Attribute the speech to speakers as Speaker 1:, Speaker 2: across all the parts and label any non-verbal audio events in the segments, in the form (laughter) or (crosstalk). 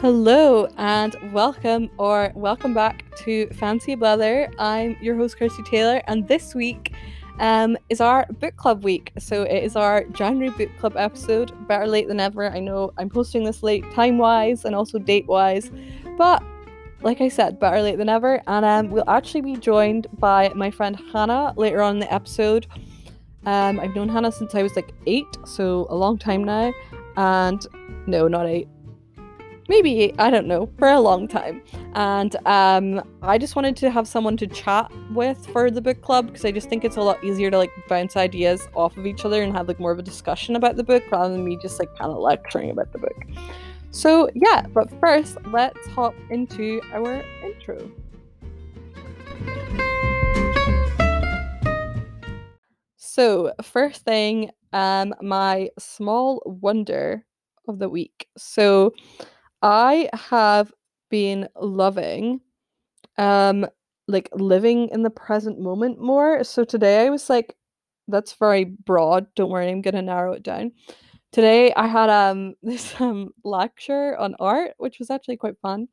Speaker 1: Hello and welcome or welcome back to Fancy Blather. I'm your host Kirsty Taylor, and this week um, is our book club week. So it is our January book club episode. Better late than ever. I know I'm posting this late time wise and also date wise, but like I said, better late than ever. And um, we'll actually be joined by my friend Hannah later on in the episode. Um, I've known Hannah since I was like eight, so a long time now. And no, not eight maybe I don't know for a long time, and um, I just wanted to have someone to chat with for the book club because I just think it's a lot easier to like bounce ideas off of each other and have like more of a discussion about the book rather than me just like kind of lecturing about the book. So yeah, but first let's hop into our intro. So first thing, um, my small wonder of the week. So I have been loving um like living in the present moment more. So today I was like that's very broad. Don't worry, I'm gonna narrow it down. Today I had um (laughs) this um lecture on art, which was actually quite fun.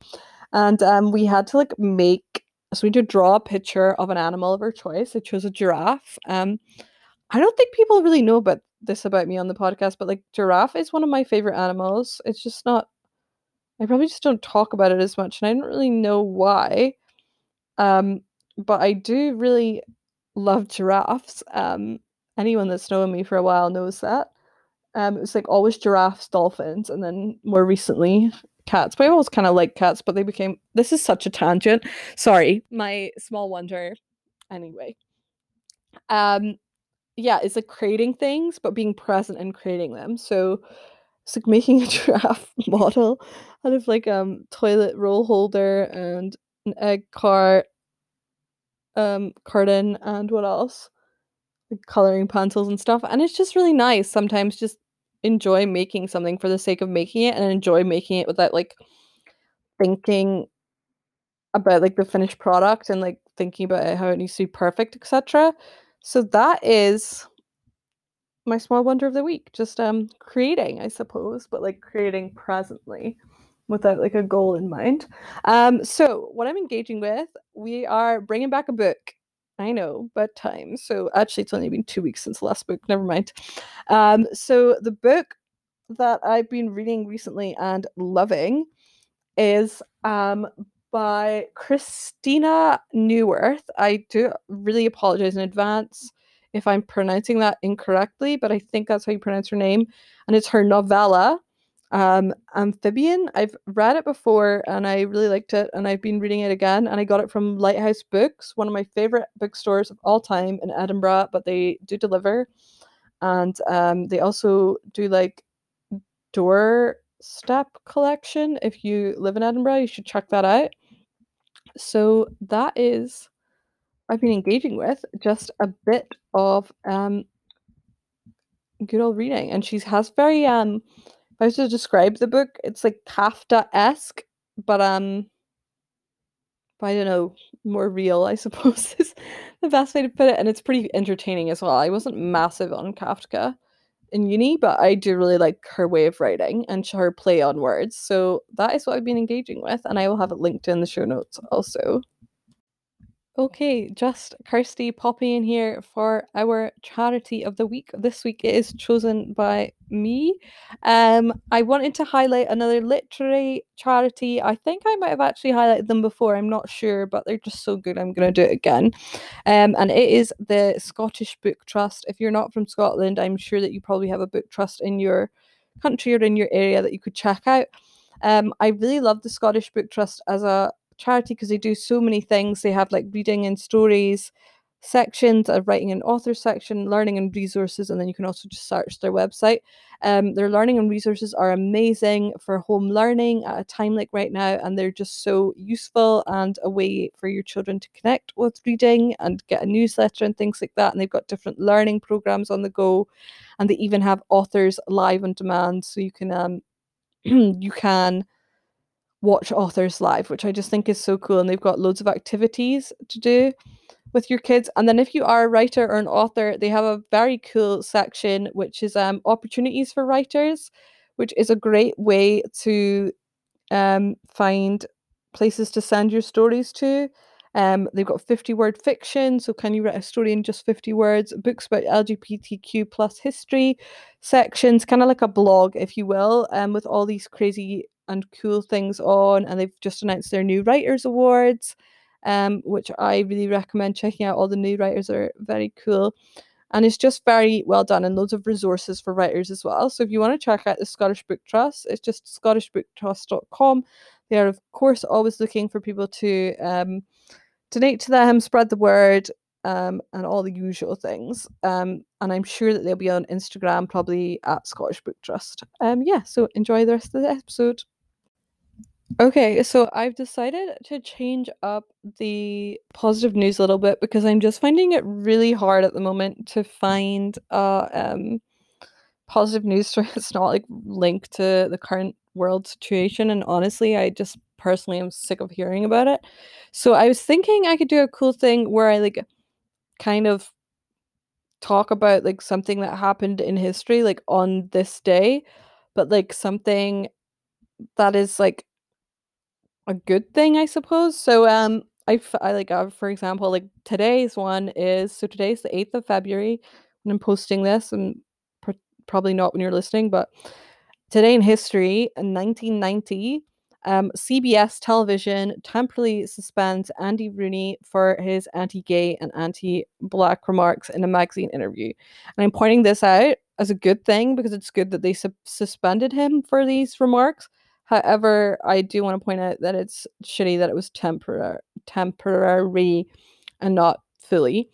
Speaker 1: And um we had to like make so we had to draw a picture of an animal of our choice. I chose a giraffe. Um I don't think people really know about this about me on the podcast, but like giraffe is one of my favorite animals. It's just not I probably just don't talk about it as much, and I don't really know why. Um, but I do really love giraffes. Um, anyone that's known me for a while knows that. Um, it was like always giraffes, dolphins, and then more recently cats. But I always kind of like cats, but they became. This is such a tangent. Sorry, my small wonder. Anyway, um, yeah, it's like creating things, but being present and creating them. So it's like making a (laughs) giraffe model out of like um toilet roll holder and an egg cart um carton and what else? Like coloring pencils and stuff and it's just really nice sometimes just enjoy making something for the sake of making it and enjoy making it without like thinking about like the finished product and like thinking about how it needs to be perfect etc so that is my small wonder of the week. Just um creating, I suppose, but like creating presently without like a goal in mind. Um so what I'm engaging with, we are bringing back a book. I know, but time. So actually it's only been 2 weeks since the last book. Never mind. Um so the book that I've been reading recently and loving is um by Christina Neuwirth. I do really apologize in advance if I'm pronouncing that incorrectly, but I think that's how you pronounce her name. And it's her novella, um, Amphibian. I've read it before and I really liked it, and I've been reading it again. And I got it from Lighthouse Books, one of my favorite bookstores of all time in Edinburgh, but they do deliver. And um, they also do like doorstep collection. If you live in Edinburgh, you should check that out. So that is I've been engaging with just a bit of um good old reading. And she has very um if I was to describe the book it's like Kafka-esque but um I don't know more real I (laughs) suppose is the best way to put it. And it's pretty entertaining as well. I wasn't massive on Kafka in uni but I do really like her way of writing and her play on words. So that is what I've been engaging with and I will have it linked in the show notes also Okay, just Kirsty popping in here for our charity of the week. This week it is chosen by me. Um, I wanted to highlight another literary charity. I think I might have actually highlighted them before. I'm not sure, but they're just so good. I'm going to do it again. Um, and it is the Scottish Book Trust. If you're not from Scotland, I'm sure that you probably have a book trust in your country or in your area that you could check out. Um, I really love the Scottish Book Trust as a charity because they do so many things. They have like reading and stories sections, a writing and author section, learning and resources, and then you can also just search their website. Um, their learning and resources are amazing for home learning at a time like right now, and they're just so useful and a way for your children to connect with reading and get a newsletter and things like that. And they've got different learning programs on the go, and they even have authors live on demand, so you can um (clears throat) you can watch authors live, which I just think is so cool. And they've got loads of activities to do with your kids. And then if you are a writer or an author, they have a very cool section which is um opportunities for writers, which is a great way to um, find places to send your stories to. Um, they've got 50 word fiction, so can you write a story in just 50 words? Books about LGBTQ plus history sections, kind of like a blog, if you will, um, with all these crazy and cool things on. And they've just announced their new writers awards, um, which I really recommend checking out. All the new writers are very cool. And it's just very well done and loads of resources for writers as well. So if you want to check out the Scottish Book Trust, it's just scottishbooktrust.com. They are, of course, always looking for people to um, donate to them, spread the word, um, and all the usual things. Um, and I'm sure that they'll be on Instagram, probably at Scottish Book Trust. Um, yeah, so enjoy the rest of the episode. Okay, so I've decided to change up the positive news a little bit because I'm just finding it really hard at the moment to find uh um positive news (laughs) story that's not like linked to the current world situation and honestly I just personally am sick of hearing about it. So I was thinking I could do a cool thing where I like kind of talk about like something that happened in history like on this day, but like something that is like a good thing, I suppose. So um I, f- I like uh, for example like today's one is so today's the 8th of February when I'm posting this and pr- probably not when you're listening but today in history in 1990 um, CBS television temporarily suspends Andy Rooney for his anti-gay and anti-black remarks in a magazine interview and I'm pointing this out as a good thing because it's good that they su- suspended him for these remarks However, I do want to point out that it's shitty that it was temporary, temporary, and not fully.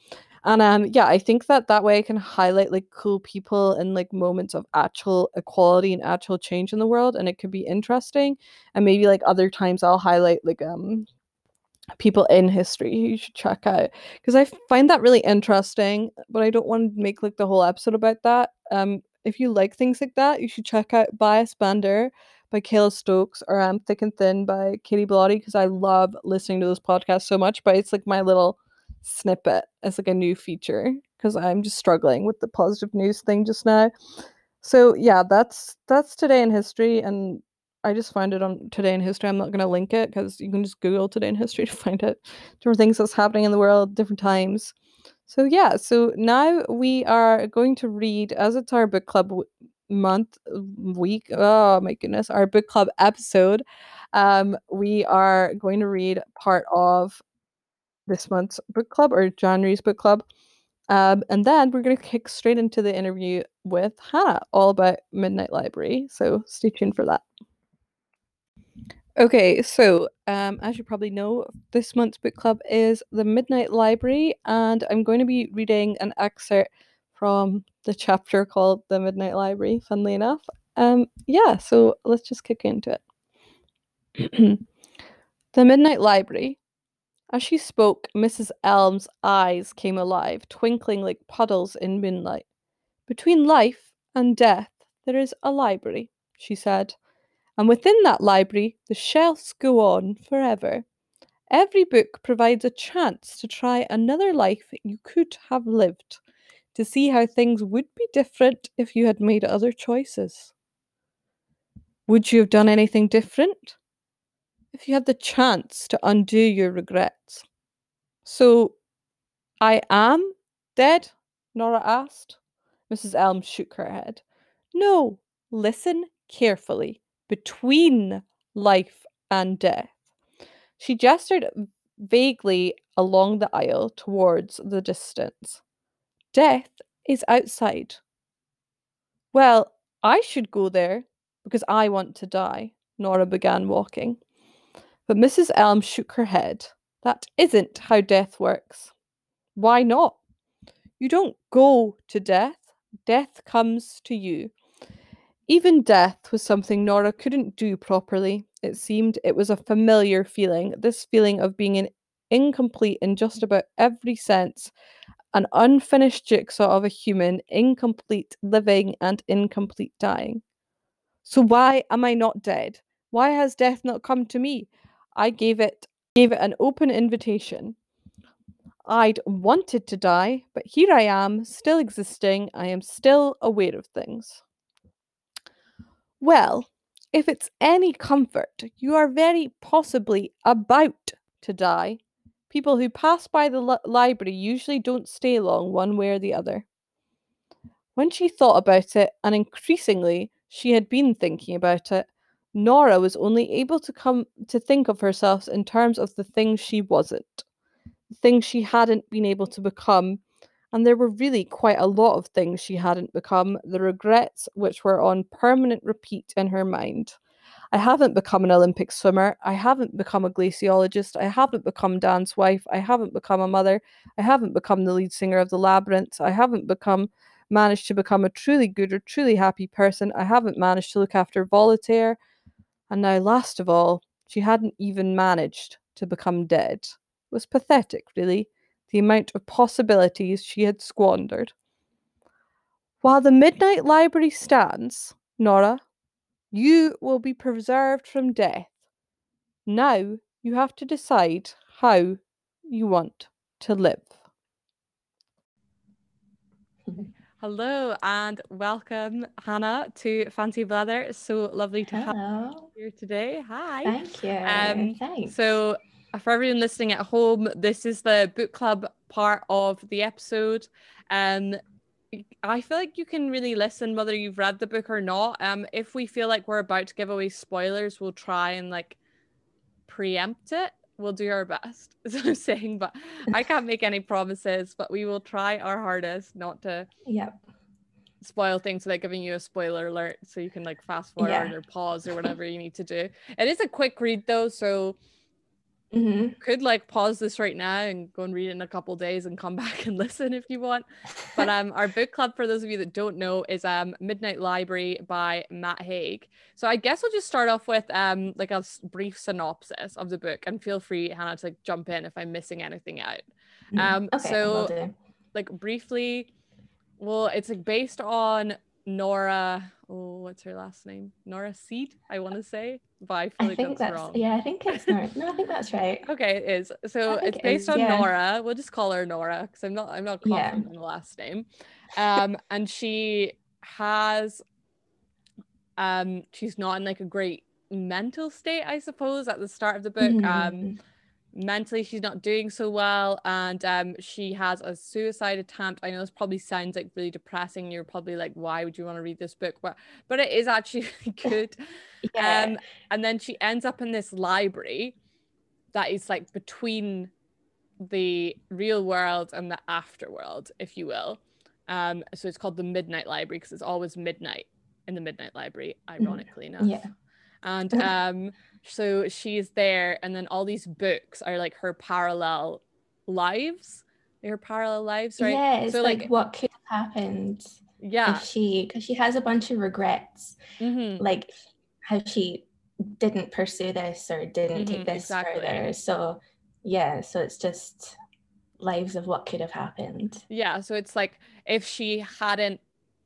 Speaker 1: And um, yeah, I think that that way I can highlight like cool people and like moments of actual equality and actual change in the world, and it could be interesting. And maybe like other times I'll highlight like um people in history you should check out because I find that really interesting. But I don't want to make like the whole episode about that. Um, if you like things like that, you should check out Bias Bander by Kayla Stokes or um, Thick and Thin by Katie Bellotti because I love listening to this podcast so much. But it's like my little snippet as like a new feature because I'm just struggling with the positive news thing just now. So yeah, that's that's today in history, and I just find it on today in history. I'm not gonna link it because you can just Google today in history (laughs) to find out different things that's happening in the world, different times. So yeah, so now we are going to read as it's our book club month, week. Oh my goodness, our book club episode. Um, we are going to read part of this month's book club or January's book club. Um, and then we're going to kick straight into the interview with Hannah, all about Midnight Library. So stay tuned for that. Okay, so um, as you probably know, this month's book club is The Midnight Library, and I'm going to be reading an excerpt from the chapter called The Midnight Library, funnily enough. Um, yeah, so let's just kick into it. (clears throat) the Midnight Library. As she spoke, Mrs. Elm's eyes came alive, twinkling like puddles in moonlight. Between life and death, there is a library, she said, and within that library, the shelves go on forever. Every book provides a chance to try another life you could have lived to see how things would be different if you had made other choices. Would you have done anything different? If you had the chance to undo your regrets. So, I am dead? Nora asked. Mrs. Elm shook her head. No, listen carefully. Between life and death. She gestured vaguely along the aisle towards the distance. Death is outside. Well, I should go there because I want to die. Nora began walking. But Mrs. Elm shook her head. That isn't how death works. Why not? You don't go to death, death comes to you. Even death was something Nora couldn't do properly. It seemed it was a familiar feeling, this feeling of being an incomplete in just about every sense an unfinished jigsaw of a human, incomplete living and incomplete dying. So why am I not dead? Why has death not come to me? I gave it gave it an open invitation. I'd wanted to die, but here I am, still existing. I am still aware of things. Well, if it's any comfort, you are very possibly about to die. People who pass by the li- library usually don't stay long one way or the other. When she thought about it, and increasingly she had been thinking about it, Nora was only able to come to think of herself in terms of the things she wasn't, the things she hadn't been able to become. And there were really quite a lot of things she hadn't become, the regrets which were on permanent repeat in her mind. I haven't become an Olympic swimmer. I haven't become a glaciologist. I haven't become Dan's wife. I haven't become a mother. I haven't become the lead singer of the Labyrinth. I haven't become managed to become a truly good or truly happy person. I haven't managed to look after Voltaire. And now, last of all, she hadn't even managed to become dead. It was pathetic, really, the amount of possibilities she had squandered. While the Midnight Library stands, Nora, you will be preserved from death. Now you have to decide how you want to live. (laughs) Hello and welcome, Hannah, to Fancy Blather. It's so lovely to Hello. have you here today. Hi.
Speaker 2: Thank you. Um, Thanks.
Speaker 1: So, uh, for everyone listening at home, this is the book club part of the episode. Um, I feel like you can really listen whether you've read the book or not. Um, if we feel like we're about to give away spoilers, we'll try and like preempt it. We'll do our best, (laughs) as I'm saying, but I can't make any promises. But we will try our hardest not to.
Speaker 2: Yep.
Speaker 1: Spoil things without giving you a spoiler alert, so you can like fast forward yeah. or pause or whatever you need to do. It is a quick read though, so Mm-hmm. Could like pause this right now and go and read it in a couple days and come (laughs) back and listen if you want. But (laughs) um, our book club, for those of you that don't know, is um Midnight Library by Matt Haig. So I guess we'll just start off with um like a brief synopsis of the book, and feel free, Hannah, to like jump in if I'm missing anything out. Mm-hmm. Um, okay, so like briefly, well, it's like based on Nora. Oh, what's her last name? Nora Seed, I want to say, but I feel I like
Speaker 2: that's,
Speaker 1: that's, wrong.
Speaker 2: Yeah, I think it's Nora. No, I think that's right.
Speaker 1: okay, it is. So it's it based is, on yeah. Nora. We'll just call her Nora because I'm not. I'm not confident yeah. in the last name. Um, and she has. Um, she's not in like a great mental state, I suppose, at the start of the book. Mm-hmm. Um mentally she's not doing so well and um she has a suicide attempt. I know this probably sounds like really depressing you're probably like why would you want to read this book? But but it is actually (laughs) (laughs) good. Yeah. um and then she ends up in this library that is like between the real world and the afterworld if you will. Um so it's called the midnight library because it's always midnight in the midnight library mm-hmm. ironically enough.
Speaker 2: Yeah
Speaker 1: and (laughs) um so she's there and then all these books are like her parallel lives her parallel lives right?
Speaker 2: Yeah it's so like, like what could have happened
Speaker 1: yeah.
Speaker 2: if she because she has a bunch of regrets. Mm-hmm. like how she didn't pursue this or didn't mm-hmm, take this exactly. further? So yeah so it's just lives of what could have happened.
Speaker 1: Yeah so it's like if she hadn't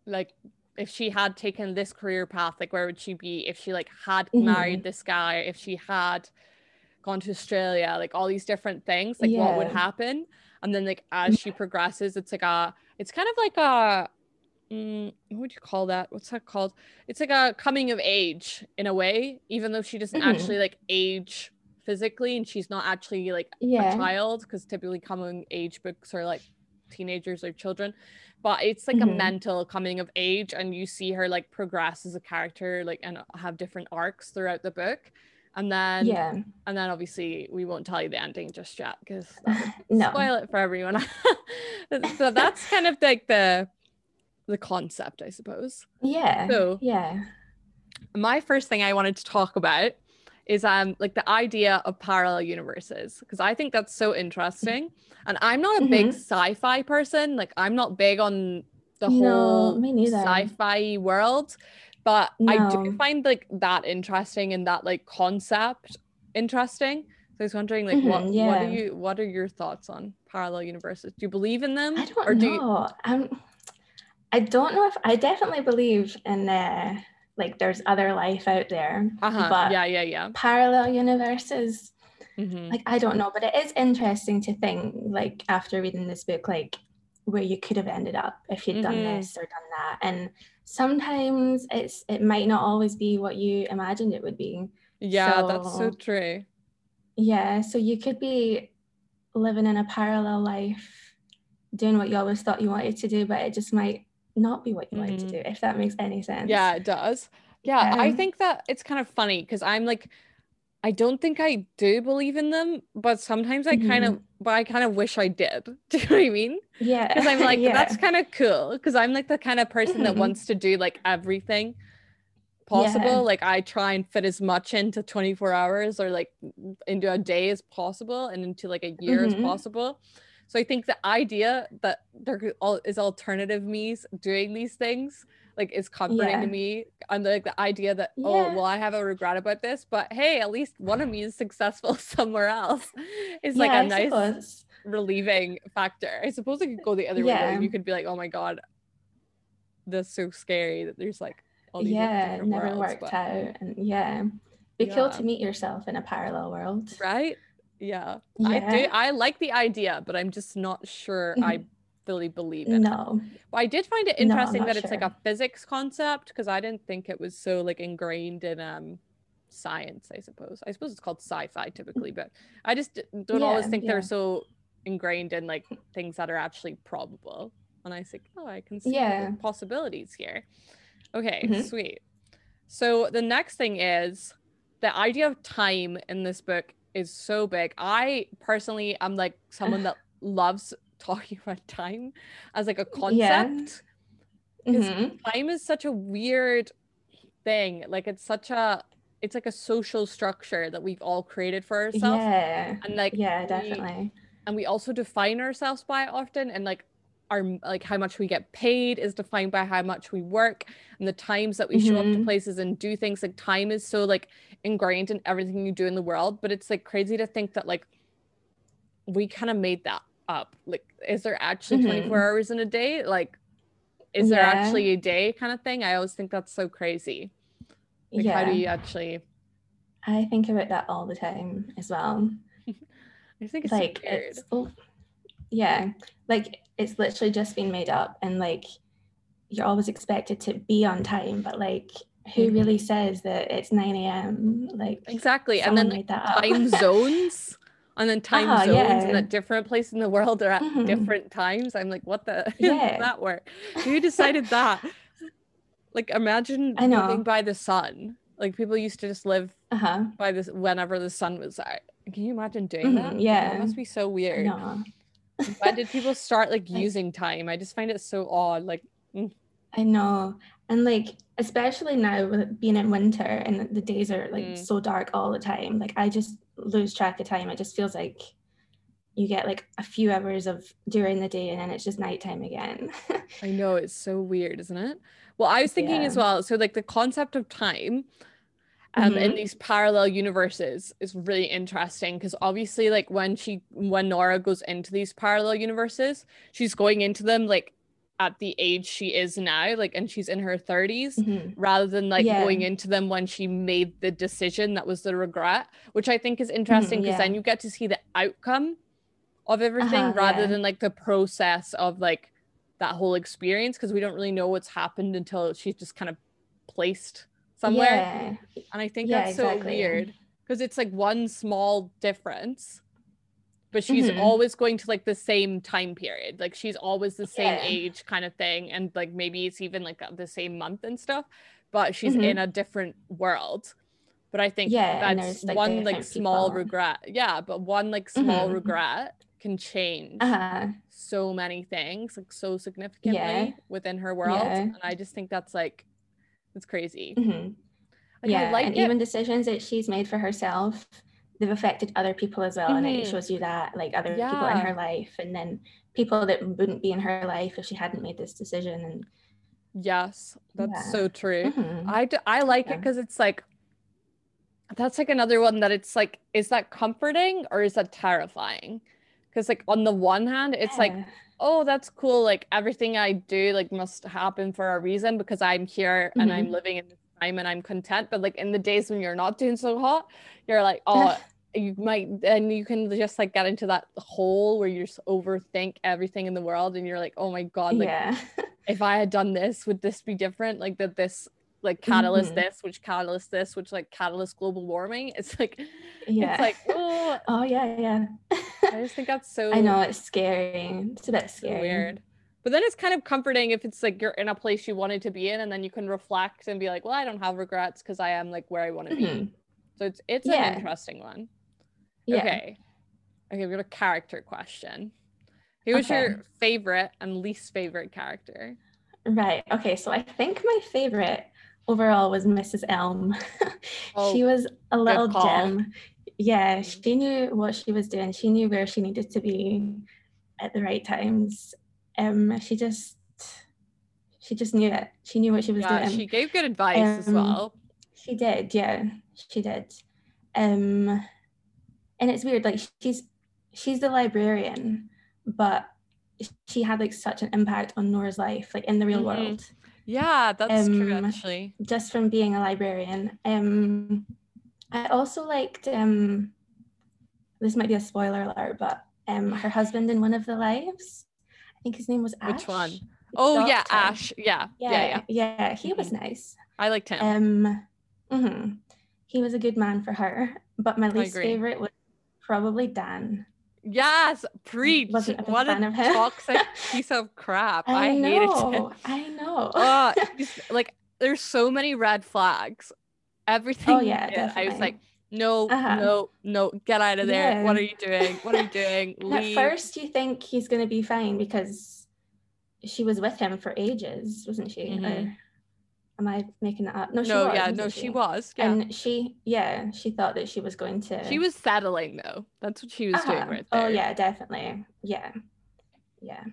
Speaker 1: like if she had taken this career path, like where would she be if she like had mm-hmm. married this guy, if she had gone to Australia, like all these different things, like yeah. what would happen? And then like as she progresses, it's like a it's kind of like a mm, what would you call that? What's that called? It's like a coming of age in a way, even though she doesn't mm-hmm. actually like age physically and she's not actually like yeah. a child because typically coming age books are like teenagers or children but it's like mm-hmm. a mental coming of age and you see her like progress as a character like and have different arcs throughout the book. And then
Speaker 2: yeah.
Speaker 1: and then obviously we won't tell you the ending just yet because (laughs) (laughs) no. spoil it for everyone. (laughs) So that's kind of like the the concept i suppose.
Speaker 2: Yeah
Speaker 1: so
Speaker 2: yeah.
Speaker 1: my first thing i wanted to talk about is um like the idea of parallel universes because I think that's so interesting. And I'm not a mm-hmm. big sci-fi person. Like I'm not big on the no, whole sci-fi world, but no. I do find like that interesting and that like concept interesting. So I was wondering, like, mm-hmm, what yeah. what are you what are your thoughts on parallel universes? Do you believe in them?
Speaker 2: I don't or know. Do you... I'm, I don't know if I definitely believe in uh, like there's other life out there.
Speaker 1: Uh-huh. But yeah, yeah, yeah.
Speaker 2: Parallel universes. Mm-hmm. Like I don't know, but it is interesting to think like after reading this book, like where you could have ended up if you'd mm-hmm. done this or done that and sometimes it's it might not always be what you imagined it would be
Speaker 1: yeah so, that's so true
Speaker 2: yeah so you could be living in a parallel life doing what you always thought you wanted to do but it just might not be what you mm-hmm. wanted to mm-hmm. do if that makes any sense
Speaker 1: yeah it does yeah um, i think that it's kind of funny because i'm like I don't think I do believe in them, but sometimes I mm-hmm. kind of, but I kind of wish I did. (laughs) Do you know what I mean?
Speaker 2: Yeah.
Speaker 1: Because I'm (laughs) like, yeah. that's kind of cool. Because I'm like the kind of person mm-hmm. that wants to do like everything possible. Yeah. Like I try and fit as much into 24 hours or like into a day as possible and into like a year mm-hmm. as possible. So I think the idea that there is alternative me's doing these things like is comforting yeah. to me and like the idea that oh, yeah. oh well i have a regret about this but hey at least one of me is successful (laughs) somewhere else is like yeah, a nice suppose. relieving factor i suppose it could go the other way though. you could be like oh my god that's so scary that there's like
Speaker 2: all these yeah never worlds, worked but... out and yeah be cool to meet yourself in a parallel world
Speaker 1: right yeah. I do I like the idea but I'm just not sure I (laughs) fully believe in it.
Speaker 2: No.
Speaker 1: But I did find it interesting no, that it's like a physics concept because I didn't think it was so like ingrained in um science, I suppose. I suppose it's called sci-fi typically, but I just don't yeah, always think yeah. they're so ingrained in like things that are actually probable. And I think, oh, I can see yeah. possibilities here. Okay, mm-hmm. sweet. So the next thing is the idea of time in this book is so big. I personally am like someone that (laughs) loves talking about time as like a concept. Yeah. Mm-hmm. Time is such a weird thing. Like it's such a it's like a social structure that we've all created for ourselves.
Speaker 2: Yeah.
Speaker 1: And like
Speaker 2: yeah, definitely.
Speaker 1: We, and we also define ourselves by it often and like our like how much we get paid is defined by how much we work and the times that we mm-hmm. show up to mm-hmm. places and do things like time is so like ingrained in everything you do in the world but it's like crazy to think that like we kind of made that up. Like is there actually mm-hmm. 24 hours in a day? Like is yeah. there actually a day kind of thing? I always think that's so crazy. Like yeah. how do you actually
Speaker 2: i think about that all the time as well. (laughs)
Speaker 1: I think it's like so it's oh,
Speaker 2: yeah. Like it's literally just been made up and like you're always expected to be on time but like who mm-hmm. really says that it's 9 a.m like
Speaker 1: exactly and then like, time (laughs) zones and then time uh, zones yeah. and at different places in the world are at mm-hmm. different times. I'm like, what the (laughs) yeah. that work? Who decided that? Like imagine (laughs) I know. living by the sun. Like people used to just live uh-huh. by this whenever the sun was out. Can you imagine doing mm-hmm. that?
Speaker 2: Yeah.
Speaker 1: It must be so weird. Why did people start like using time? I just find it so odd. Like
Speaker 2: mm. I know. And like especially now with being in winter and the days are like mm. so dark all the time. Like I just lose track of time. It just feels like you get like a few hours of during the day and then it's just nighttime again. (laughs)
Speaker 1: I know it's so weird, isn't it? Well, I was thinking yeah. as well. So like the concept of time um mm-hmm. in these parallel universes is really interesting because obviously like when she when Nora goes into these parallel universes, she's going into them like at the age she is now like and she's in her 30s mm-hmm. rather than like yeah. going into them when she made the decision that was the regret which i think is interesting because mm-hmm, yeah. then you get to see the outcome of everything uh-huh, rather yeah. than like the process of like that whole experience because we don't really know what's happened until she's just kind of placed somewhere and i think that's exactly. so weird because it's like one small difference but she's mm-hmm. always going to like the same time period like she's always the same yeah. age kind of thing and like maybe it's even like the same month and stuff but she's mm-hmm. in a different world but i think yeah that's like one like small people. regret yeah but one like small mm-hmm. regret can change uh-huh. so many things like so significantly yeah. within her world yeah. and i just think that's like it's crazy
Speaker 2: mm-hmm. like, yeah like and it. even decisions that she's made for herself they've affected other people as well mm-hmm. and it mm-hmm. shows you that like other yeah. people in her life and then people that wouldn't be in her life if she hadn't made this decision and
Speaker 1: yes that's yeah. so true mm-hmm. i d- I like yeah. it because it's like that's like another one that it's like is that comforting or is that terrifying because like on the one hand it's like oh that's cool like everything i do like must happen for a reason because i'm here mm-hmm. and i'm mm-hmm. living in time and I'm content. But like in the days when you're not doing so hot, you're like, oh, (laughs) you might, and you can just like get into that hole where you just overthink everything in the world and you're like, oh my God, like, yeah. (laughs) if I had done this, would this be different? Like that this like catalyst
Speaker 2: Mhm.
Speaker 1: this, which catalyst this, which like catalyst global warming. It's like
Speaker 2: Yeah.
Speaker 1: it's like (laughs) oh
Speaker 2: oh yeah, yeah.
Speaker 1: I just think that's so
Speaker 2: I know it's scary. It's a bit
Speaker 1: so
Speaker 2: scary.
Speaker 1: weird. But then it's kind of comforting if it's like you're in a place you wanted to be in and then you can reflect and be like, well, I don't have regrets because I am like where I want to be.
Speaker 2: Mhm.
Speaker 1: So it's it's
Speaker 2: Yeah.
Speaker 1: an interesting one.
Speaker 2: Yeah.
Speaker 1: Okay. Okay, we've got a character question. Who was
Speaker 2: Okay.
Speaker 1: your favorite and least favorite character?
Speaker 2: Right. Okay. So I think my favorite overall was Mrs. Elm. (laughs)
Speaker 1: Oh,
Speaker 2: she was a little gem. Yeah, she knew what she was doing. She knew where she needed to be at the right times. Um, she just she just knew it. She knew what she was
Speaker 1: Yeah,
Speaker 2: doing.
Speaker 1: she gave good advice as
Speaker 2: Um,
Speaker 1: well.
Speaker 2: She did, yeah, she did. Um, and it's weird, like she's she's the librarian, but she had like such an impact on Nora's life, like in the real
Speaker 1: Mhm.
Speaker 2: world,
Speaker 1: Yeah, that's true
Speaker 2: um,
Speaker 1: actually.
Speaker 2: just from being a librarian. Um, I also liked um, this might be a spoiler alert, but um, her husband in one of the lives. Think his name was Ash.
Speaker 1: Which one?
Speaker 2: the
Speaker 1: Oh yeah. Ash. Yeah, yeah,
Speaker 2: Yeah,
Speaker 1: yeah.
Speaker 2: yeah, he was nice.
Speaker 1: I liked him.
Speaker 2: Um, mm-hmm. he was a good man for her, (laughs) but my least favorite was probably Dan.
Speaker 1: yes, preach.
Speaker 2: wasn't a big
Speaker 1: What a toxic (laughs) piece of crap. I,
Speaker 2: I,
Speaker 1: hated him.
Speaker 2: know, I know.
Speaker 1: Oh, (laughs) like there's so many red flags. Everything.
Speaker 2: Oh, yeah,
Speaker 1: I was like, no,
Speaker 2: Uh-huh.
Speaker 1: no, no, get out of there. What are you doing? What are you doing? (laughs)
Speaker 2: At first, you think he's gonna be fine because she was with him for ages, wasn't she?
Speaker 1: Mhm.
Speaker 2: Or am I making that up? No, she
Speaker 1: no,
Speaker 2: was.
Speaker 1: yeah, no, she was. Yeah.
Speaker 2: And she, yeah, she thought that she was going to.
Speaker 1: she was settling though. That's what she was doing
Speaker 2: Uh-huh.
Speaker 1: right there.
Speaker 2: Oh yeah, definitely. Yeah, yeah.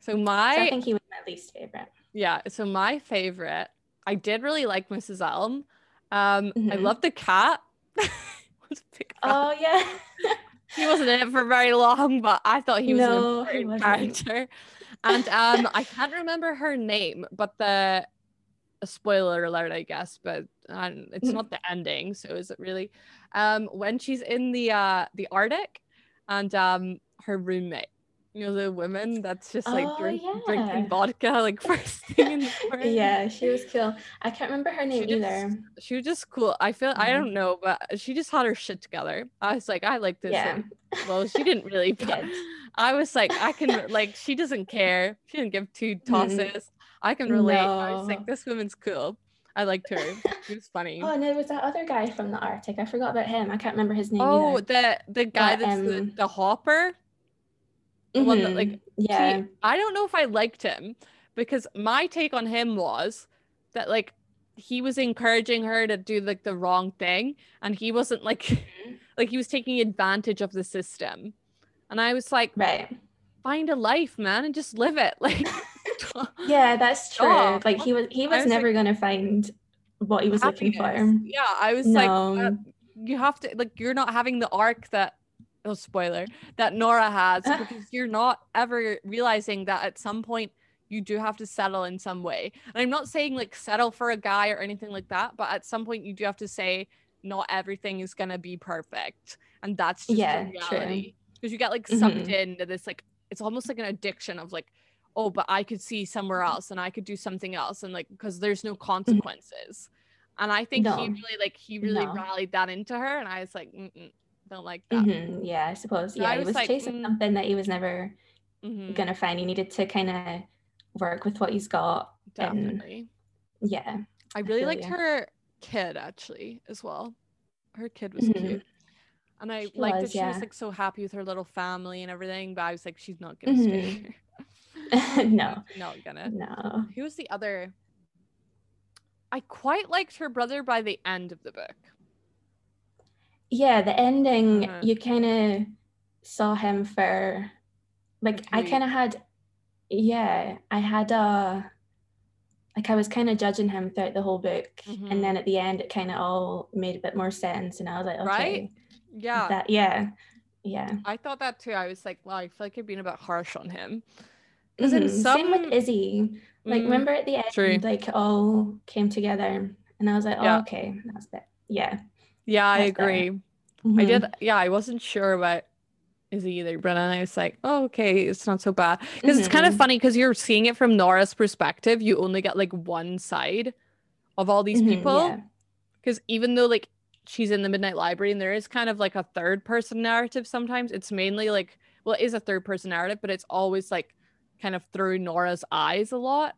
Speaker 1: So
Speaker 2: So
Speaker 1: my
Speaker 2: I think he was my least favorite.
Speaker 1: Yeah, so my favorite, I did really like Mrs. Elm. Um, I
Speaker 2: Mhm.
Speaker 1: love the cat. Was a big fan.
Speaker 2: Oh yeah.
Speaker 1: he wasn't in it for very long, but I thought he was
Speaker 2: No,
Speaker 1: an important character. And um, I can't remember her name, but the a spoiler alert, I guess, but um, it's
Speaker 2: Mhm.
Speaker 1: not the ending, so is it really? Um, when she's in the uh the Arctic, and um her roommate, you know, the women that's just like
Speaker 2: Oh,
Speaker 1: drink,
Speaker 2: yeah.
Speaker 1: drinking vodka like (laughs) first thing in the (laughs) morning.
Speaker 2: yeah, she was cool. I can't remember her name
Speaker 1: just-
Speaker 2: either.
Speaker 1: she was just cool. I feel I
Speaker 2: Mhm.
Speaker 1: don't know, but she just had her shit together. I was like, I like this.
Speaker 2: Yeah.
Speaker 1: well, she didn't really, (laughs) but. I was like, I can like she doesn't care. She didn't give two
Speaker 2: Mhm.
Speaker 1: tosses. I can relate. no. I was like, this woman's cool. I liked her. She was funny.
Speaker 2: Oh, and there was that other guy from the Arctic. I forgot about him. I can't remember his name
Speaker 1: Oh,
Speaker 2: either.
Speaker 1: the the guy
Speaker 2: But,
Speaker 1: that's the,
Speaker 2: um,
Speaker 1: the hopper. The one that, like,
Speaker 2: yeah.
Speaker 1: See, I don't know if I liked him because my take on him was that like he was encouraging her to do like the wrong thing and he wasn't like (laughs)
Speaker 2: Mm-hmm.
Speaker 1: like he was taking advantage of the system. And I was like,
Speaker 2: Right.
Speaker 1: find a life, man, and just live it. (laughs) Like (laughs)
Speaker 2: Yeah, that's true.
Speaker 1: Oh,
Speaker 2: like he was he was,
Speaker 1: was like-
Speaker 2: never gonna find what he was looking for.
Speaker 1: Yeah, I was like, uh, you have to like you're not having the arc that oh spoiler that Nora has (laughs) because you're not ever realizing that at some point you do have to settle in some way. And I'm not saying like settle for a guy or anything like that, but at some point you do have to say not everything is gonna be perfect. And that's just
Speaker 2: Yeah,
Speaker 1: the reality. Because you get like sucked
Speaker 2: Mhm.
Speaker 1: into this like it's almost like an addiction of like oh but i could see somewhere
Speaker 2: Mm-hmm.
Speaker 1: else and i could do something else and like because there's no consequences and i think he really like he really
Speaker 2: No.
Speaker 1: rallied that into her and i was like Mm-mm, don't like that
Speaker 2: Mhm, Yeah, I suppose.
Speaker 1: So
Speaker 2: Yeah,
Speaker 1: I
Speaker 2: he
Speaker 1: was
Speaker 2: was
Speaker 1: like,
Speaker 2: chasing
Speaker 1: mm.
Speaker 2: something that he was never
Speaker 1: Mhm,
Speaker 2: gonna find. He needed to kind of work with what he's got. and-
Speaker 1: definitely
Speaker 2: Yeah.
Speaker 1: i really
Speaker 2: feel
Speaker 1: liked
Speaker 2: ya.
Speaker 1: her kid actually as well her kid was
Speaker 2: Mhm.
Speaker 1: cute and i
Speaker 2: She
Speaker 1: liked
Speaker 2: was,
Speaker 1: that she was like so happy with her little family and everything but i was like she's not gonna stay here (laughs)
Speaker 2: no, (laughs)
Speaker 1: not gonna
Speaker 2: no.
Speaker 1: Who was the other? I quite liked her brother by the end of the book.
Speaker 2: Yeah, the ending,
Speaker 1: Uh-huh.
Speaker 2: you kind of saw him for, like, I kind of had, yeah, I had a, like, I was kind of judging him throughout the whole book.
Speaker 1: Mhm.
Speaker 2: And then at the end, it kind of all made a bit more sense. And I was like, okay,
Speaker 1: Right? Yeah,
Speaker 2: that, yeah, yeah.
Speaker 1: I thought that too. I was like, wow, I feel like I've been a bit harsh on him. In
Speaker 2: Mhm. Same with Izzy. Like,
Speaker 1: Mm,
Speaker 2: remember at the end,
Speaker 1: true.
Speaker 2: like, all came together. And I was like, oh,
Speaker 1: Yeah.
Speaker 2: okay, that's it. Yeah.
Speaker 1: Yeah, I agree. I
Speaker 2: Mhm.
Speaker 1: did. Yeah, I wasn't sure about Izzy either but i was like oh okay it's not so bad because mm-hmm. it's kind of
Speaker 2: Mm-hmm.
Speaker 1: funny because you're seeing it from nora's perspective you only get like one side of all these
Speaker 2: Mhm,
Speaker 1: people
Speaker 2: yeah.
Speaker 1: because even though like she's in the midnight library and there is kind of like a third person narrative sometimes it's mainly like well it is a third person narrative but it's always like kind of through nora's eyes a lot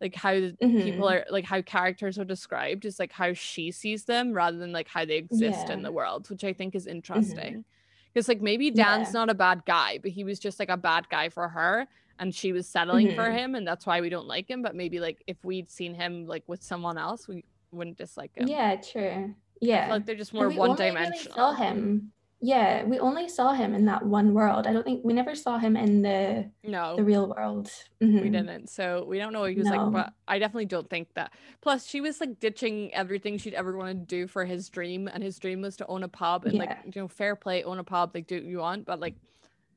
Speaker 1: like how the people are like how characters are described is like how she sees them rather than like how they exist in the world which i think is interesting because like maybe dan's
Speaker 2: Yeah.
Speaker 1: not a bad guy but he was just like a bad guy for her and she was settling for
Speaker 2: Mhm.
Speaker 1: him and that's why we don't like him but maybe like if we'd seen him like with someone else we wouldn't dislike him
Speaker 2: Yeah, true. Yeah.
Speaker 1: like they're just more one
Speaker 2: only really
Speaker 1: dimensional
Speaker 2: saw him. Yeah, we only saw him in that one world. I don't think we never saw him in the
Speaker 1: no
Speaker 2: the real world.
Speaker 1: we
Speaker 2: Mhm.
Speaker 1: didn't so we don't know what he was like but i definitely don't think that plus she was like ditching everything she'd ever want to do for his dream and his dream was to own a pub and like you know fair play own a pub like do what you want but like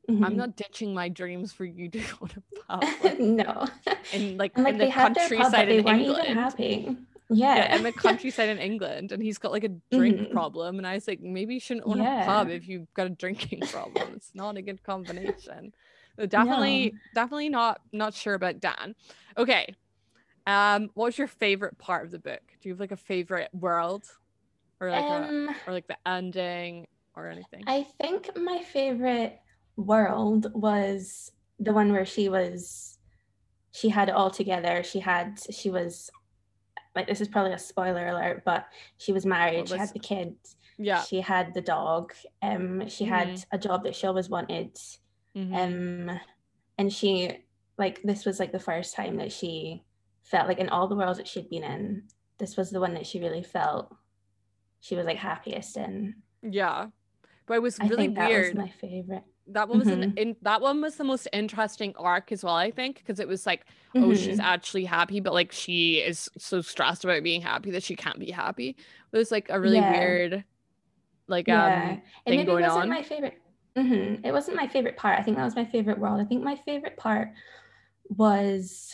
Speaker 2: Mhm.
Speaker 1: i'm not ditching my dreams for you to (laughs) own a pub (laughs) like,
Speaker 2: no.
Speaker 1: in like
Speaker 2: And like
Speaker 1: in the
Speaker 2: had their pub,
Speaker 1: countryside
Speaker 2: they
Speaker 1: in
Speaker 2: weren't
Speaker 1: england
Speaker 2: even happy.
Speaker 1: Yeah.
Speaker 2: Yeah.
Speaker 1: in the (laughs) countryside in england and he's got like a drink
Speaker 2: Mhm.
Speaker 1: problem and i was like maybe you shouldn't own a pub if you've got a drinking problem it's not a good combination so definitely definitely not not sure about dan okay um what was your favorite part of the book do you have like a favorite world or like a,
Speaker 2: um,
Speaker 1: or like the ending or anything
Speaker 2: I think my favorite world was the one where she was she had it all together. She had she was like this is probably a spoiler alert, but she was married, she had the kids,
Speaker 1: yeah
Speaker 2: she had the dog, um, she had a job that she always wanted.
Speaker 1: mhm.
Speaker 2: Um and she like this was like the first time that she felt like in all the worlds that she'd been in, this was the one that she really felt she was like happiest in.
Speaker 1: yeah but it was really I
Speaker 2: think that was my favorite.
Speaker 1: That one was an
Speaker 2: Mhm.
Speaker 1: in that one was the most interesting arc as well i think because it was like oh she's
Speaker 2: Mhm.
Speaker 1: actually happy but like she is so stressed about being happy that she can't be happy it was like a really
Speaker 2: Yeah.
Speaker 1: weird like
Speaker 2: yeah.
Speaker 1: um
Speaker 2: it
Speaker 1: thing
Speaker 2: maybe
Speaker 1: going
Speaker 2: wasn't
Speaker 1: on.
Speaker 2: my favorite. Mhm. It wasn't my favorite part. I think that was my favorite world. I think my favorite part was.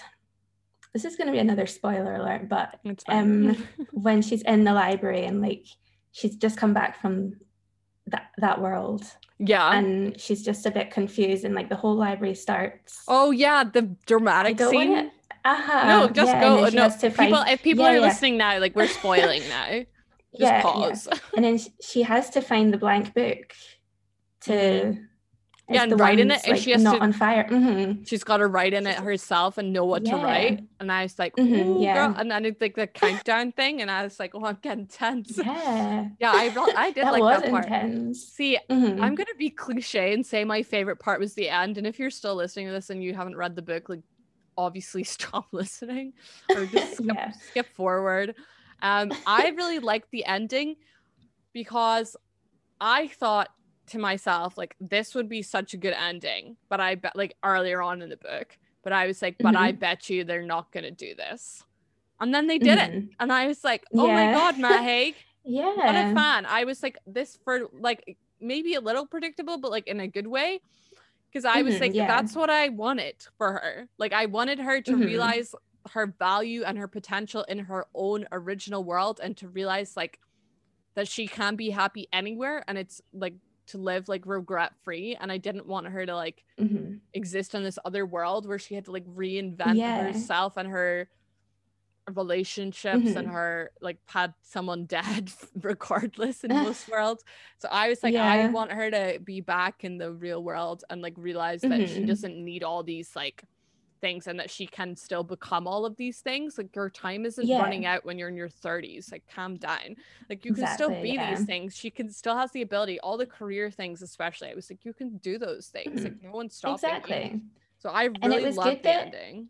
Speaker 2: This is going to be another spoiler alert, but um, (laughs) when she's in the library and like she's just come back from that that world
Speaker 1: yeah
Speaker 2: and she's just a bit confused and like the whole library starts.
Speaker 1: oh yeah the dramatic scene.
Speaker 2: Uh-huh.
Speaker 1: no just
Speaker 2: yeah,
Speaker 1: go no people
Speaker 2: find-
Speaker 1: if people
Speaker 2: Yeah,
Speaker 1: are
Speaker 2: yeah.
Speaker 1: listening now like we're spoiling (laughs) now just pause (laughs)
Speaker 2: and then she has to find the blank book to
Speaker 1: Mhm. Yeah, and write in it, and
Speaker 2: like,
Speaker 1: she has
Speaker 2: not
Speaker 1: to-
Speaker 2: on fire hmm
Speaker 1: she's got to write in it herself and know what to write and i was like
Speaker 2: Mhm, yeah.
Speaker 1: girl," and then it's like the countdown thing and i was like oh i'm getting tense
Speaker 2: yeah (laughs)
Speaker 1: yeah i i did
Speaker 2: that
Speaker 1: like
Speaker 2: was
Speaker 1: that part
Speaker 2: intense
Speaker 1: see
Speaker 2: Mhm.
Speaker 1: I'm gonna be cliche and say my favorite part was the end. And if you're still listening to this and you haven't read the book, like obviously (laughs) stop listening or just (laughs) skip,
Speaker 2: Yeah.
Speaker 1: skip forward. Um, I really liked the ending because I thought to myself like this would be such a good ending, but I bet like earlier on in the book, but I was like, but I
Speaker 2: Mm-hmm.
Speaker 1: bet you they're not gonna do this. And then they did it.
Speaker 2: Mhm.
Speaker 1: And I was like, oh my god, Matt Haig (laughs)
Speaker 2: yeah
Speaker 1: not a fan. I was like this for like maybe a little predictable, but like in a good way. Because I was
Speaker 2: Mhm,
Speaker 1: like,
Speaker 2: yeah.
Speaker 1: that's what I wanted for her. Like I wanted her to
Speaker 2: Mhm.
Speaker 1: realize her value and her potential in her own original world and to realize like that she can be happy anywhere and it's like to live like regret free. And I didn't want her to like
Speaker 2: Mhm.
Speaker 1: exist in this other world where she had to like reinvent
Speaker 2: Yeah.
Speaker 1: herself and her relationships and
Speaker 2: Mhm.
Speaker 1: her like had someone (laughs) dead (laughs) regardless in most (laughs) worlds so i was like i want her to be back in the real world and like realize that she
Speaker 2: Mhm.
Speaker 1: doesn't need all these like things and that she can still become all of these things like your time isn't
Speaker 2: Yeah.
Speaker 1: running out when you're in your 30s like calm down like you can still be
Speaker 2: yeah.
Speaker 1: these things she can still has the ability all the career things especially i was like you can do those things like (clears throat) no one's stopping you.
Speaker 2: exactly
Speaker 1: so i really loved the
Speaker 2: that-
Speaker 1: ending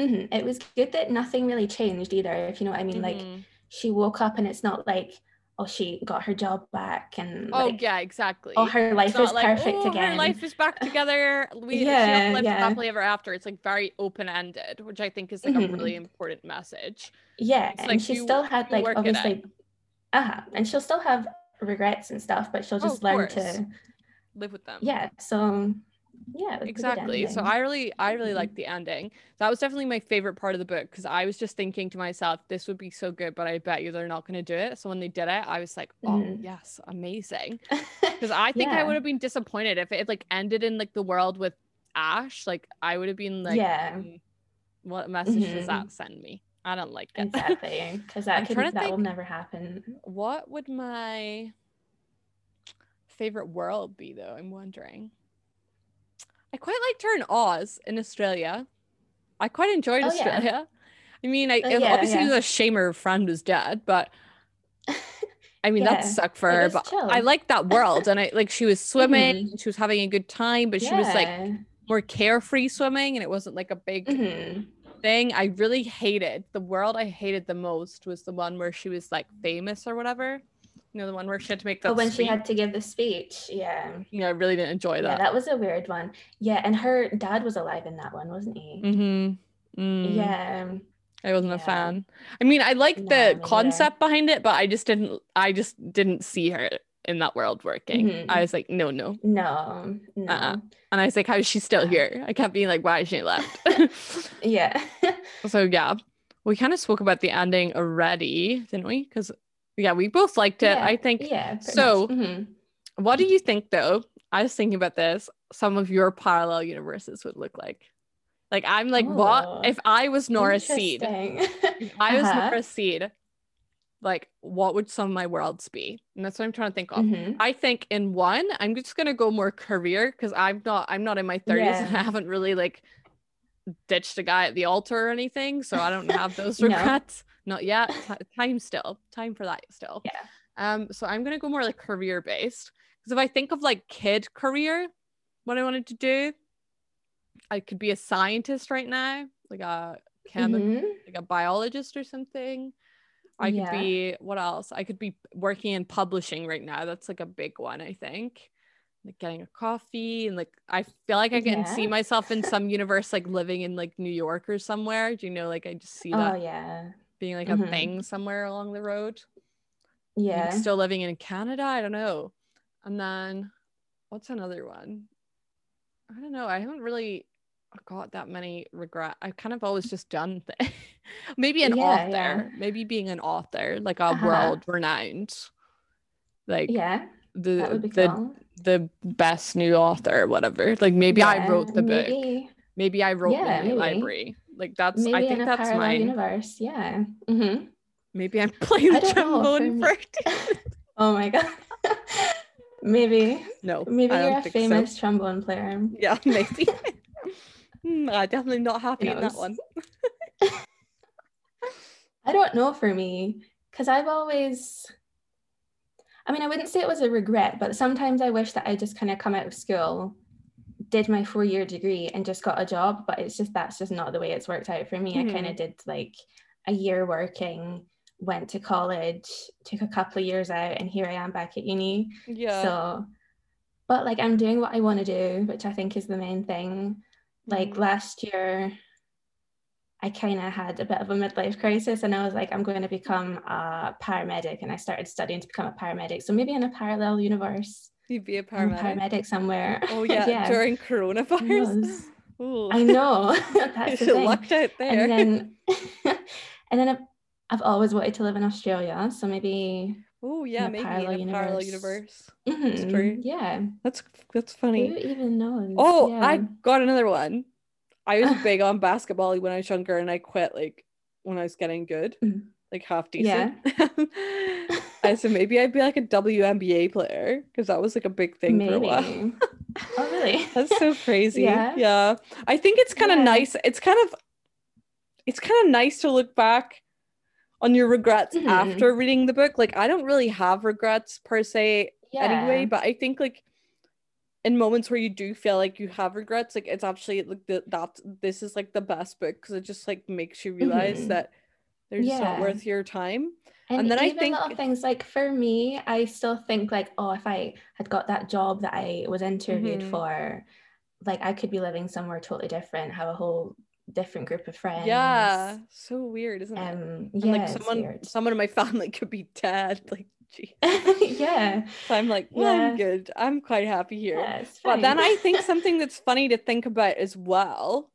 Speaker 2: Mhm. it was good that nothing really changed either if you know what i mean like
Speaker 1: Mhm.
Speaker 2: she woke up and it's not like oh she got her job back and
Speaker 1: oh
Speaker 2: like,
Speaker 1: yeah exactly
Speaker 2: oh her life is
Speaker 1: like,
Speaker 2: perfect
Speaker 1: "Oh,
Speaker 2: again
Speaker 1: Her life is back together. (laughs) We she
Speaker 2: Yeah,
Speaker 1: lived
Speaker 2: yeah.
Speaker 1: happily ever after. It's like very open ended, which I think is like a
Speaker 2: Mhm.
Speaker 1: really important message.
Speaker 2: Yeah,
Speaker 1: It's
Speaker 2: and
Speaker 1: like
Speaker 2: she still had like
Speaker 1: work it out.
Speaker 2: obviously, uh-huh and she'll still have regrets and stuff, but she'll
Speaker 1: Oh,
Speaker 2: just
Speaker 1: of
Speaker 2: learn
Speaker 1: course.
Speaker 2: to
Speaker 1: Live with them.
Speaker 2: yeah. So yeah
Speaker 1: exactly so i really i really mm-hmm. like the ending. That was definitely my favorite part of the book because i was just thinking to myself this would be so good but i bet you they're not going to do it. So when they did it i was like oh mm-hmm. yes amazing. (laughs) Because i think yeah. i would have been disappointed if it like ended in like the world with ash like i would have been like
Speaker 2: yeah. Mm,
Speaker 1: what message mm-hmm. does that send me? I don't like
Speaker 2: it. Exactly because (laughs) that, could, that think, will never happen.
Speaker 1: what would my favorite world be though i'm wondering I quite liked her in Oz in Australia. I quite enjoyed oh, Australia. Yeah. I mean, I uh, yeah, obviously yeah. it was a shame her friend was dead, but (laughs) I mean that sucked for her. But chill. I liked that world, and I like she was (laughs) swimming, mm-hmm. she was having a good time, but she was like more carefree swimming, and it wasn't like a big mm-hmm. thing. I really hated the world. I hated the most was the one where she was like famous or whatever. You know, the one where she had to make that.
Speaker 2: Oh, when speech. she had to give the speech. Yeah.
Speaker 1: Yeah, I really didn't enjoy that.
Speaker 2: Yeah, that was a weird one. Yeah, and her dad was alive in that one, wasn't he?
Speaker 1: Mm-hmm.
Speaker 2: Mm. Yeah.
Speaker 1: I wasn't yeah. a fan. I mean, I liked no, the concept behind it, but I just didn't. I just didn't see her in that world working. Mm-hmm. I was like, no, no,
Speaker 2: no, no. Uh-uh.
Speaker 1: And I was like, how is she still here? I kept being like, why is she left? (laughs)
Speaker 2: yeah. (laughs)
Speaker 1: so yeah, we kind of spoke about the ending already, didn't we? Because yeah, we both liked it.
Speaker 2: Yeah,
Speaker 1: I think.
Speaker 2: Yeah.
Speaker 1: So, mm-hmm. what do you think though? I was thinking about this. Some of your parallel universes would look like. Like I'm like, Ooh, what if I was Nora Seed? if I was uh-huh. Nora Seed, like what would some of my worlds be? And that's what I'm trying to think of. Mm-hmm. I think in one, I'm just gonna go more career because I'm not I'm not in my 30s yeah. and I haven't really like ditched a guy at the altar or anything. So I don't have those (laughs) regrets. No. Not yet. time still. Time for that still.
Speaker 2: Yeah.
Speaker 1: Um, so I'm gonna go more like career based. Because if I think of like kid career, what I wanted to do, I could be a scientist right now, like a chemist, mm-hmm. like a biologist or something. I yeah. could be what else? I could be working in publishing right now. That's like a big one, I think like getting a coffee and like I feel like I can yeah. see myself in some universe like living in like New York or somewhere. Do you know like I just see that
Speaker 2: oh, yeah.
Speaker 1: Being like mm-hmm. a thing somewhere along the road.
Speaker 2: Yeah.
Speaker 1: Maybe still living in Canada. I don't know. And then what's another one? I don't know. I haven't really got that many regret. I've kind of always just done (laughs) maybe an yeah, author, yeah. maybe being an author, like a uh-huh. world renowned. Like
Speaker 2: yeah
Speaker 1: the the cool. the best new author or whatever. Like maybe yeah, I wrote the maybe, book. Maybe I wrote the library. Like that's maybe I think that's mine.
Speaker 2: Universe, yeah. Mm-hmm.
Speaker 1: Maybe I'm (laughs) playing the trombone for. (laughs)
Speaker 2: oh my god. (laughs) maybe.
Speaker 1: No.
Speaker 2: Maybe you're a famous so. trombone player.
Speaker 1: Yeah, maybe. I'm hmm, definitely not happy in that one.
Speaker 2: I don't know for me because I've always I mean, I wouldn't say it was a regret, but sometimes I wish that I just kind of come out of school, did my four year degree, and just got a job. But it's just that's just not the way it's worked out for me. Mm-hmm. I kind of did like a year working, went to college, took a couple of years out, and here I am back at uni.
Speaker 1: Yeah.
Speaker 2: So, but like I'm doing what I want to do, which I think is the main thing. Like mm-hmm. last year, I kind of had a bit of a midlife crisis and I was like, I'm going to become a paramedic. And I started studying to become a paramedic. So maybe in a parallel universe.
Speaker 1: You'd be a paramedic.
Speaker 2: paramedic somewhere.
Speaker 1: Oh, (laughs) yeah. yeah. During coronavirus. (laughs)
Speaker 2: I know. (laughs) That's
Speaker 1: the lucked out there.
Speaker 2: And then, and then I've, I've, always wanted to live in Australia. So maybe.
Speaker 1: Oh yeah, maybe parallel in a universe. parallel universe.
Speaker 2: Mm-hmm. That's true. Yeah,
Speaker 1: that's that's funny.
Speaker 2: Who even knows?
Speaker 1: Oh, yeah. I got another one. I was big on basketball when I was younger and I quit like when I was getting good, mm. like half decent. Yeah. I said maybe I'd be like a WNBA player because that was like a big thing maybe. for a while. (laughs)
Speaker 2: oh really? (laughs)
Speaker 1: That's so crazy. Yeah. Yeah. I think it's kind of yeah. nice. It's kind of it's kind of nice to look back on your regrets mm-hmm. after reading the book. Like I don't really have regrets per se yeah. anyway, but I think like in moments where you do feel like you have regrets like it's actually like the, that this is like the best book because it just like makes you realize mm-hmm. that they're just not worth your time
Speaker 2: and, and then i think little things like for me i still think like oh if i had got that job that i was interviewed mm-hmm. for like i could be living somewhere totally different have a whole different group of friends
Speaker 1: yeah so weird isn't it
Speaker 2: um yeah
Speaker 1: and, like someone someone in my family (laughs) could be dead like (laughs)
Speaker 2: yeah.
Speaker 1: So I'm like, well, yeah. I'm good. I'm quite happy here. Yeah, but then I think (laughs) something that's funny to think about as well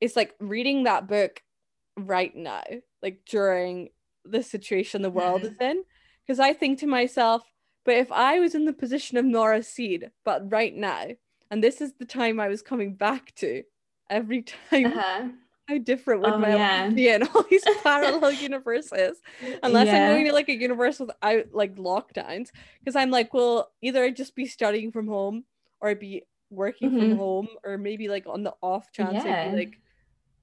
Speaker 1: is like reading that book right now, like during the situation the world mm-hmm. is in. Because I think to myself, but if I was in the position of Nora Seed, but right now, and this is the time I was coming back to every (laughs) time. Uh-huh. How different would oh, my yeah. be in all (laughs) these parallel universes? Unless yeah. I'm going to like a universe without like lockdowns. Because I'm like, well, either I'd just be studying from home or I'd be working mm-hmm. from home, or maybe like on the off chance yeah. I'd be like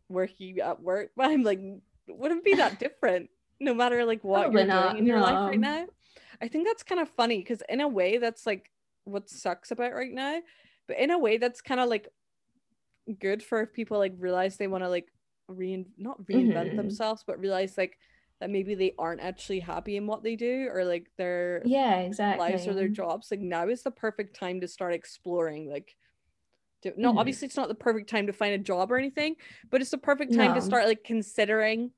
Speaker 1: working at work. But I'm like, wouldn't be that different no matter like what Probably you're not, doing in your life right now. I think that's kind of funny because in a way that's like what sucks about right now, but in a way that's kind of like good for if people like realize they want to like rein not reinvent mm-hmm. themselves, but realize like that maybe they aren't actually happy in what they do or like their
Speaker 2: yeah exactly
Speaker 1: lives or their jobs. Like now is the perfect time to start exploring like no mm-hmm. obviously it's not the perfect time to find a job or anything but it's the perfect time no. to start like considering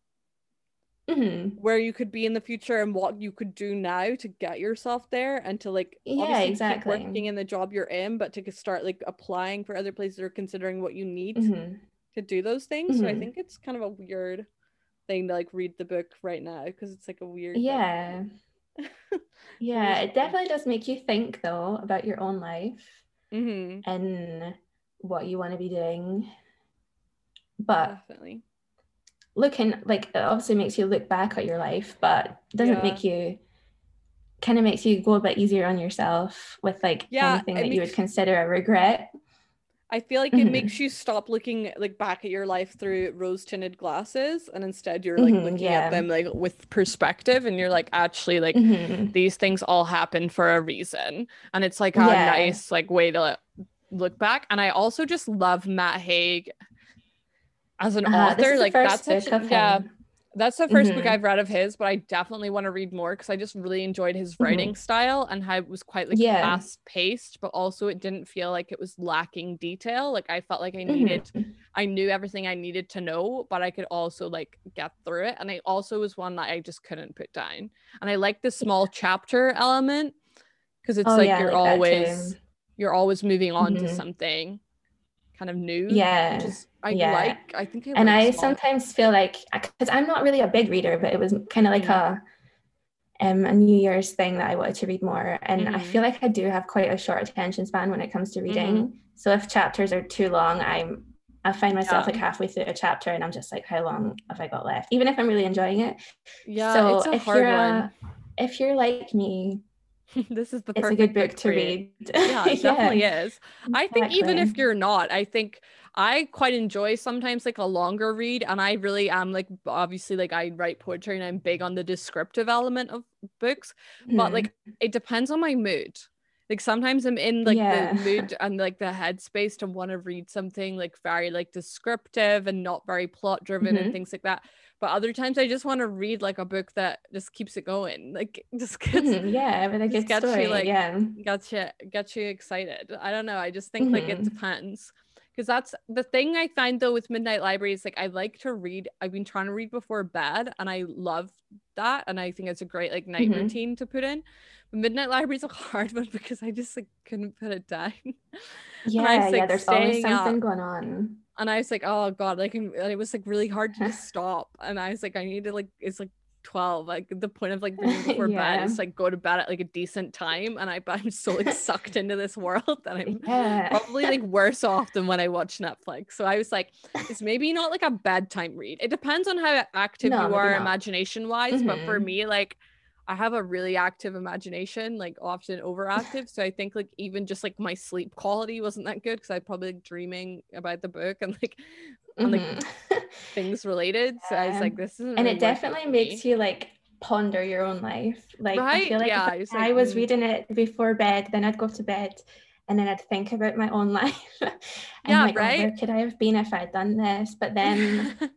Speaker 1: mm-hmm. where you could be in the future and what you could do now to get yourself there and to like
Speaker 2: yeah exactly
Speaker 1: keep working in the job you're in but to start like applying for other places or considering what you need mm-hmm. to do those things so i mm-hmm. think it's kind of a weird thing to like read the book right now because it's like a weird
Speaker 2: yeah (laughs) yeah it definitely does make you think though about your own life
Speaker 1: mm-hmm.
Speaker 2: and what you want to be doing but
Speaker 1: definitely
Speaker 2: looking like it obviously makes you look back at your life, but doesn't yeah. make you kind of makes you go a bit easier on yourself with like yeah, anything that you would consider a regret.
Speaker 1: I feel like mm-hmm. it makes you stop looking like back at your life through rose tinted glasses and instead you're like mm-hmm, looking yeah. at them like with perspective and you're like actually like mm-hmm. these things all happen for a reason and it's like a yeah. nice like way to look back and I also just love Matt Haig as an uh, author like that's such, yeah that's the 1st mm-hmm. book I've read of his, but I definitely want to read more because I just really enjoyed his writing mm-hmm. style and how it was quite like yeah. fast paced, but also it didn't feel like it was lacking detail. Like I felt like I needed, mm-hmm. I knew everything I needed to know, but I could also like get through it. And I also was one that I just couldn't put down. And I like the small chapter element because it's oh, like yeah, you're like always, you're always moving on to mm-hmm. something kind of new.
Speaker 2: Yeah.
Speaker 1: Just I yeah. like. I think. I
Speaker 2: and I sometimes feel like because I'm not really a big reader, but it was kind of like a um a New Year's thing that I wanted to read more, and mm-hmm. I feel like I do have quite a short attention span when it comes to reading. Mm-hmm. So if chapters are too long, I'm I find myself yeah. like halfway through a chapter, and I'm just like, how long have I got left? Even if I'm really enjoying it.
Speaker 1: Yeah. So if you're a,
Speaker 2: if you're like me, (laughs)
Speaker 1: this is the
Speaker 2: it's a good book, book to read. (laughs)
Speaker 1: yeah, it definitely is. I think even if you're not, I think I quite enjoy sometimes like a longer read, and I really am like obviously like I write poetry and I'm big on the descriptive element of books, mm. but like hmm. it depends on my mood. Like sometimes I'm in like yeah. the mood and like the headspace to want to read something like very like descriptive and not very plot driven mm-hmm. and things like that but other times I just want to read like a book that just keeps it going, like (laughs) just gets
Speaker 2: mm-hmm, yeah, but a good gets story, you like yeah,
Speaker 1: gets you gets you excited. I don't know. I just think mm-hmm. like it mm-hmm. depends because that's the thing I find though with Midnight Library is like I like to read. I've been trying to read before bed, and I love that, and I think it's a great like night mm-hmm. routine to put in. But Midnight Library is a (laughs) hard one because I just like couldn't put it down. (laughs)
Speaker 2: Yeah, was, like, yeah. There's always something up. going on
Speaker 1: and I was like, oh god, like it was like really hard to (laughs) stop. And I was like, I need to like it's like 12. Like the point of like (laughs) before yeah. bed is like go to bed at like a decent time. And I I'm so like sucked into this world that I'm yeah. probably like worse off than when I watch Netflix. So I was like, it's maybe not like a bedtime read. It depends on how active no, you are imagination wise. Mm-hmm. But for mm-hmm. me, like I have a really active imagination, like often overactive. So I think like even just like my sleep quality wasn't that good because I probably like dreaming about the book and like mm-hmm. and, like mm-hmm. things related. So I was like, this is
Speaker 2: and really it definitely makes you like ponder your own life. Like right? I feel like yeah, I was, like, I was mm. reading it before bed, then I'd go to bed and then I'd think about my own (laughs) life. and
Speaker 1: yeah,
Speaker 2: like,
Speaker 1: right.
Speaker 2: Oh, where could I have been if I'd done this? But then (laughs)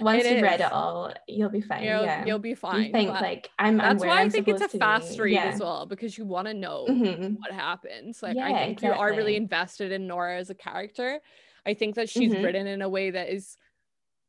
Speaker 2: once you've read it all, you'll be fine.
Speaker 1: You'll,
Speaker 2: yeah.
Speaker 1: you'll be fine.
Speaker 2: You think like I'm.
Speaker 1: That's
Speaker 2: why
Speaker 1: I think it's
Speaker 2: a
Speaker 1: fast read
Speaker 2: yeah.
Speaker 1: as well because you want to know mm-hmm. what happens. Like yeah, I think exactly. you are really invested in Nora as a character. I think that she's mm-hmm. written in a way that is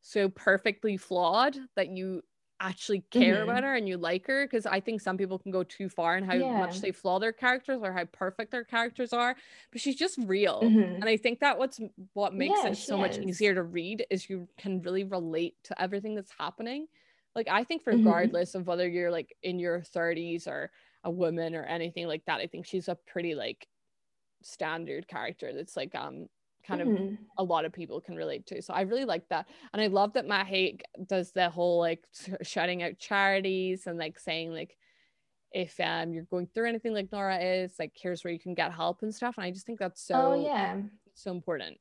Speaker 1: so perfectly flawed that you actually care mm-hmm. about her and you like her because I think some people can go too far in how yeah. much they flaw their characters or how perfect their characters are but she's just real mm-hmm. and I think that what's what makes yeah, it so is. much easier to read is you can really relate to everything that's happening like I think mm-hmm. regardless mm-hmm. of whether you're like in your 30s or a woman or anything like that I think she's a pretty like standard character that's like um kind of mm-hmm. a lot of people can relate to. So I really like that. And I love that Matt Haig does the whole like shouting out charities and like saying like if um you're going through anything like Nora is, like here's where you can get help and stuff. And I just think that's so
Speaker 2: oh, yeah.
Speaker 1: so important.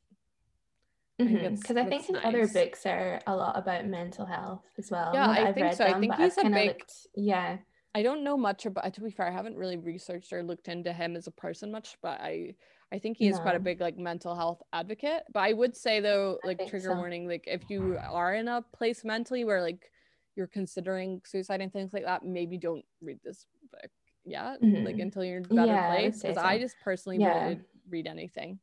Speaker 2: Because mm-hmm. I think his nice. other books are a lot about mental health as well.
Speaker 1: Yeah, I I've think so. Them, I think he's I've a big
Speaker 2: looked, yeah.
Speaker 1: I don't know much about to be fair, I haven't really researched or looked into him as a person much, but I I think he is no. quite a big like mental health advocate. But I would say though, like trigger so. warning, like if you are in a place mentally where like you're considering suicide and things like that, maybe don't read this book yet, mm-hmm. like until you're in a better yeah, place. Because I, so. I, just personally yeah. wouldn't read anything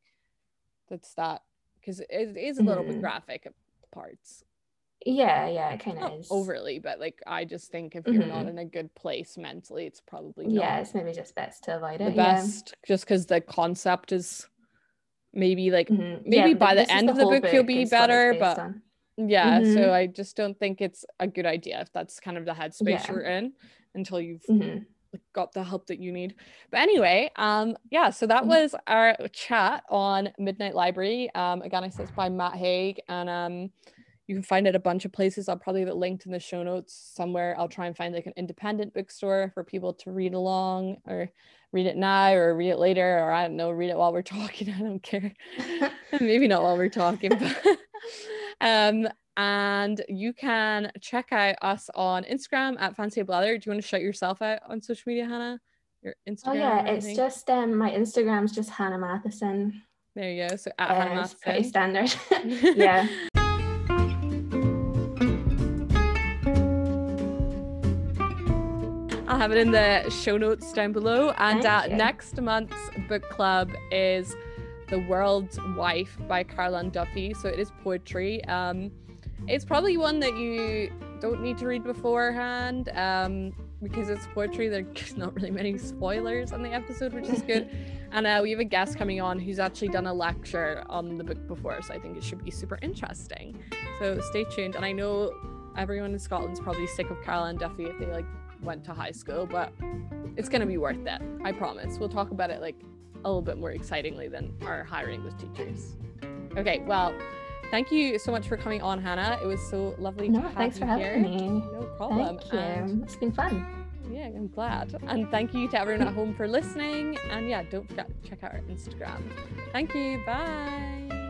Speaker 1: that's that because it is a little mm-hmm. bit graphic parts.
Speaker 2: Yeah, yeah, it kind of is.
Speaker 1: Overly, but like I just think if you're mm-hmm. not in a good place mentally, it's probably
Speaker 2: yeah, it's maybe just best to avoid it.
Speaker 1: The best, yeah. just because the concept is maybe like mm-hmm. maybe yeah, by the end of the book, book you'll be better, but on. yeah. Mm-hmm. So I just don't think it's a good idea if that's kind of the headspace yeah. you're in until you've mm-hmm. got the help that you need. But anyway, um, yeah. So that mm-hmm. was our chat on Midnight Library. Um, again, I said it's by Matt Haig and um you can find it a bunch of places. I'll probably have it linked in the show notes somewhere. I'll try and find like an independent bookstore for people to read along or read it now or read it later or I don't know, read it while we're (laughs) talking. I don't care. (laughs) (laughs) Maybe not while we're talking, but um and you can check out us on Instagram at Fancy Blather. Do you want to shout yourself out on social media, Hannah? Your Instagram? Oh
Speaker 2: yeah, it's just um my Instagram's just Hannah Matheson.
Speaker 1: There you go. So at uh, Hannah Matheson.
Speaker 2: Pretty standard. yeah.
Speaker 1: Have it in the show notes down below. And uh, next month's book club is The World's Wife by Carol Ann Duffy. So it is poetry. Um, it's probably one that you don't need to read beforehand um, because it's poetry. (laughs) There's not really many spoilers on the episode, which is (laughs) good. and uh, we have a guest coming on who's actually done a lecture on the book before. So I think it should be super interesting. So stay tuned. And I know everyone in Scotland's probably sick of Carol Ann Duffy if they like went to high school, but it's going to be worth it. I promise. We'll talk about it like a little bit more excitingly than our hiring English teachers. Okay, well, thank you so much for coming on, Hannah. It was so lovely
Speaker 2: no,
Speaker 1: to have
Speaker 2: thanks
Speaker 1: you
Speaker 2: for
Speaker 1: here.
Speaker 2: having me.
Speaker 1: No problem.
Speaker 2: Thank you. And it's been fun.
Speaker 1: Yeah, I'm glad. And thank you to everyone at home for listening. And yeah, don't forget to check out our Instagram. Thank you. Bye.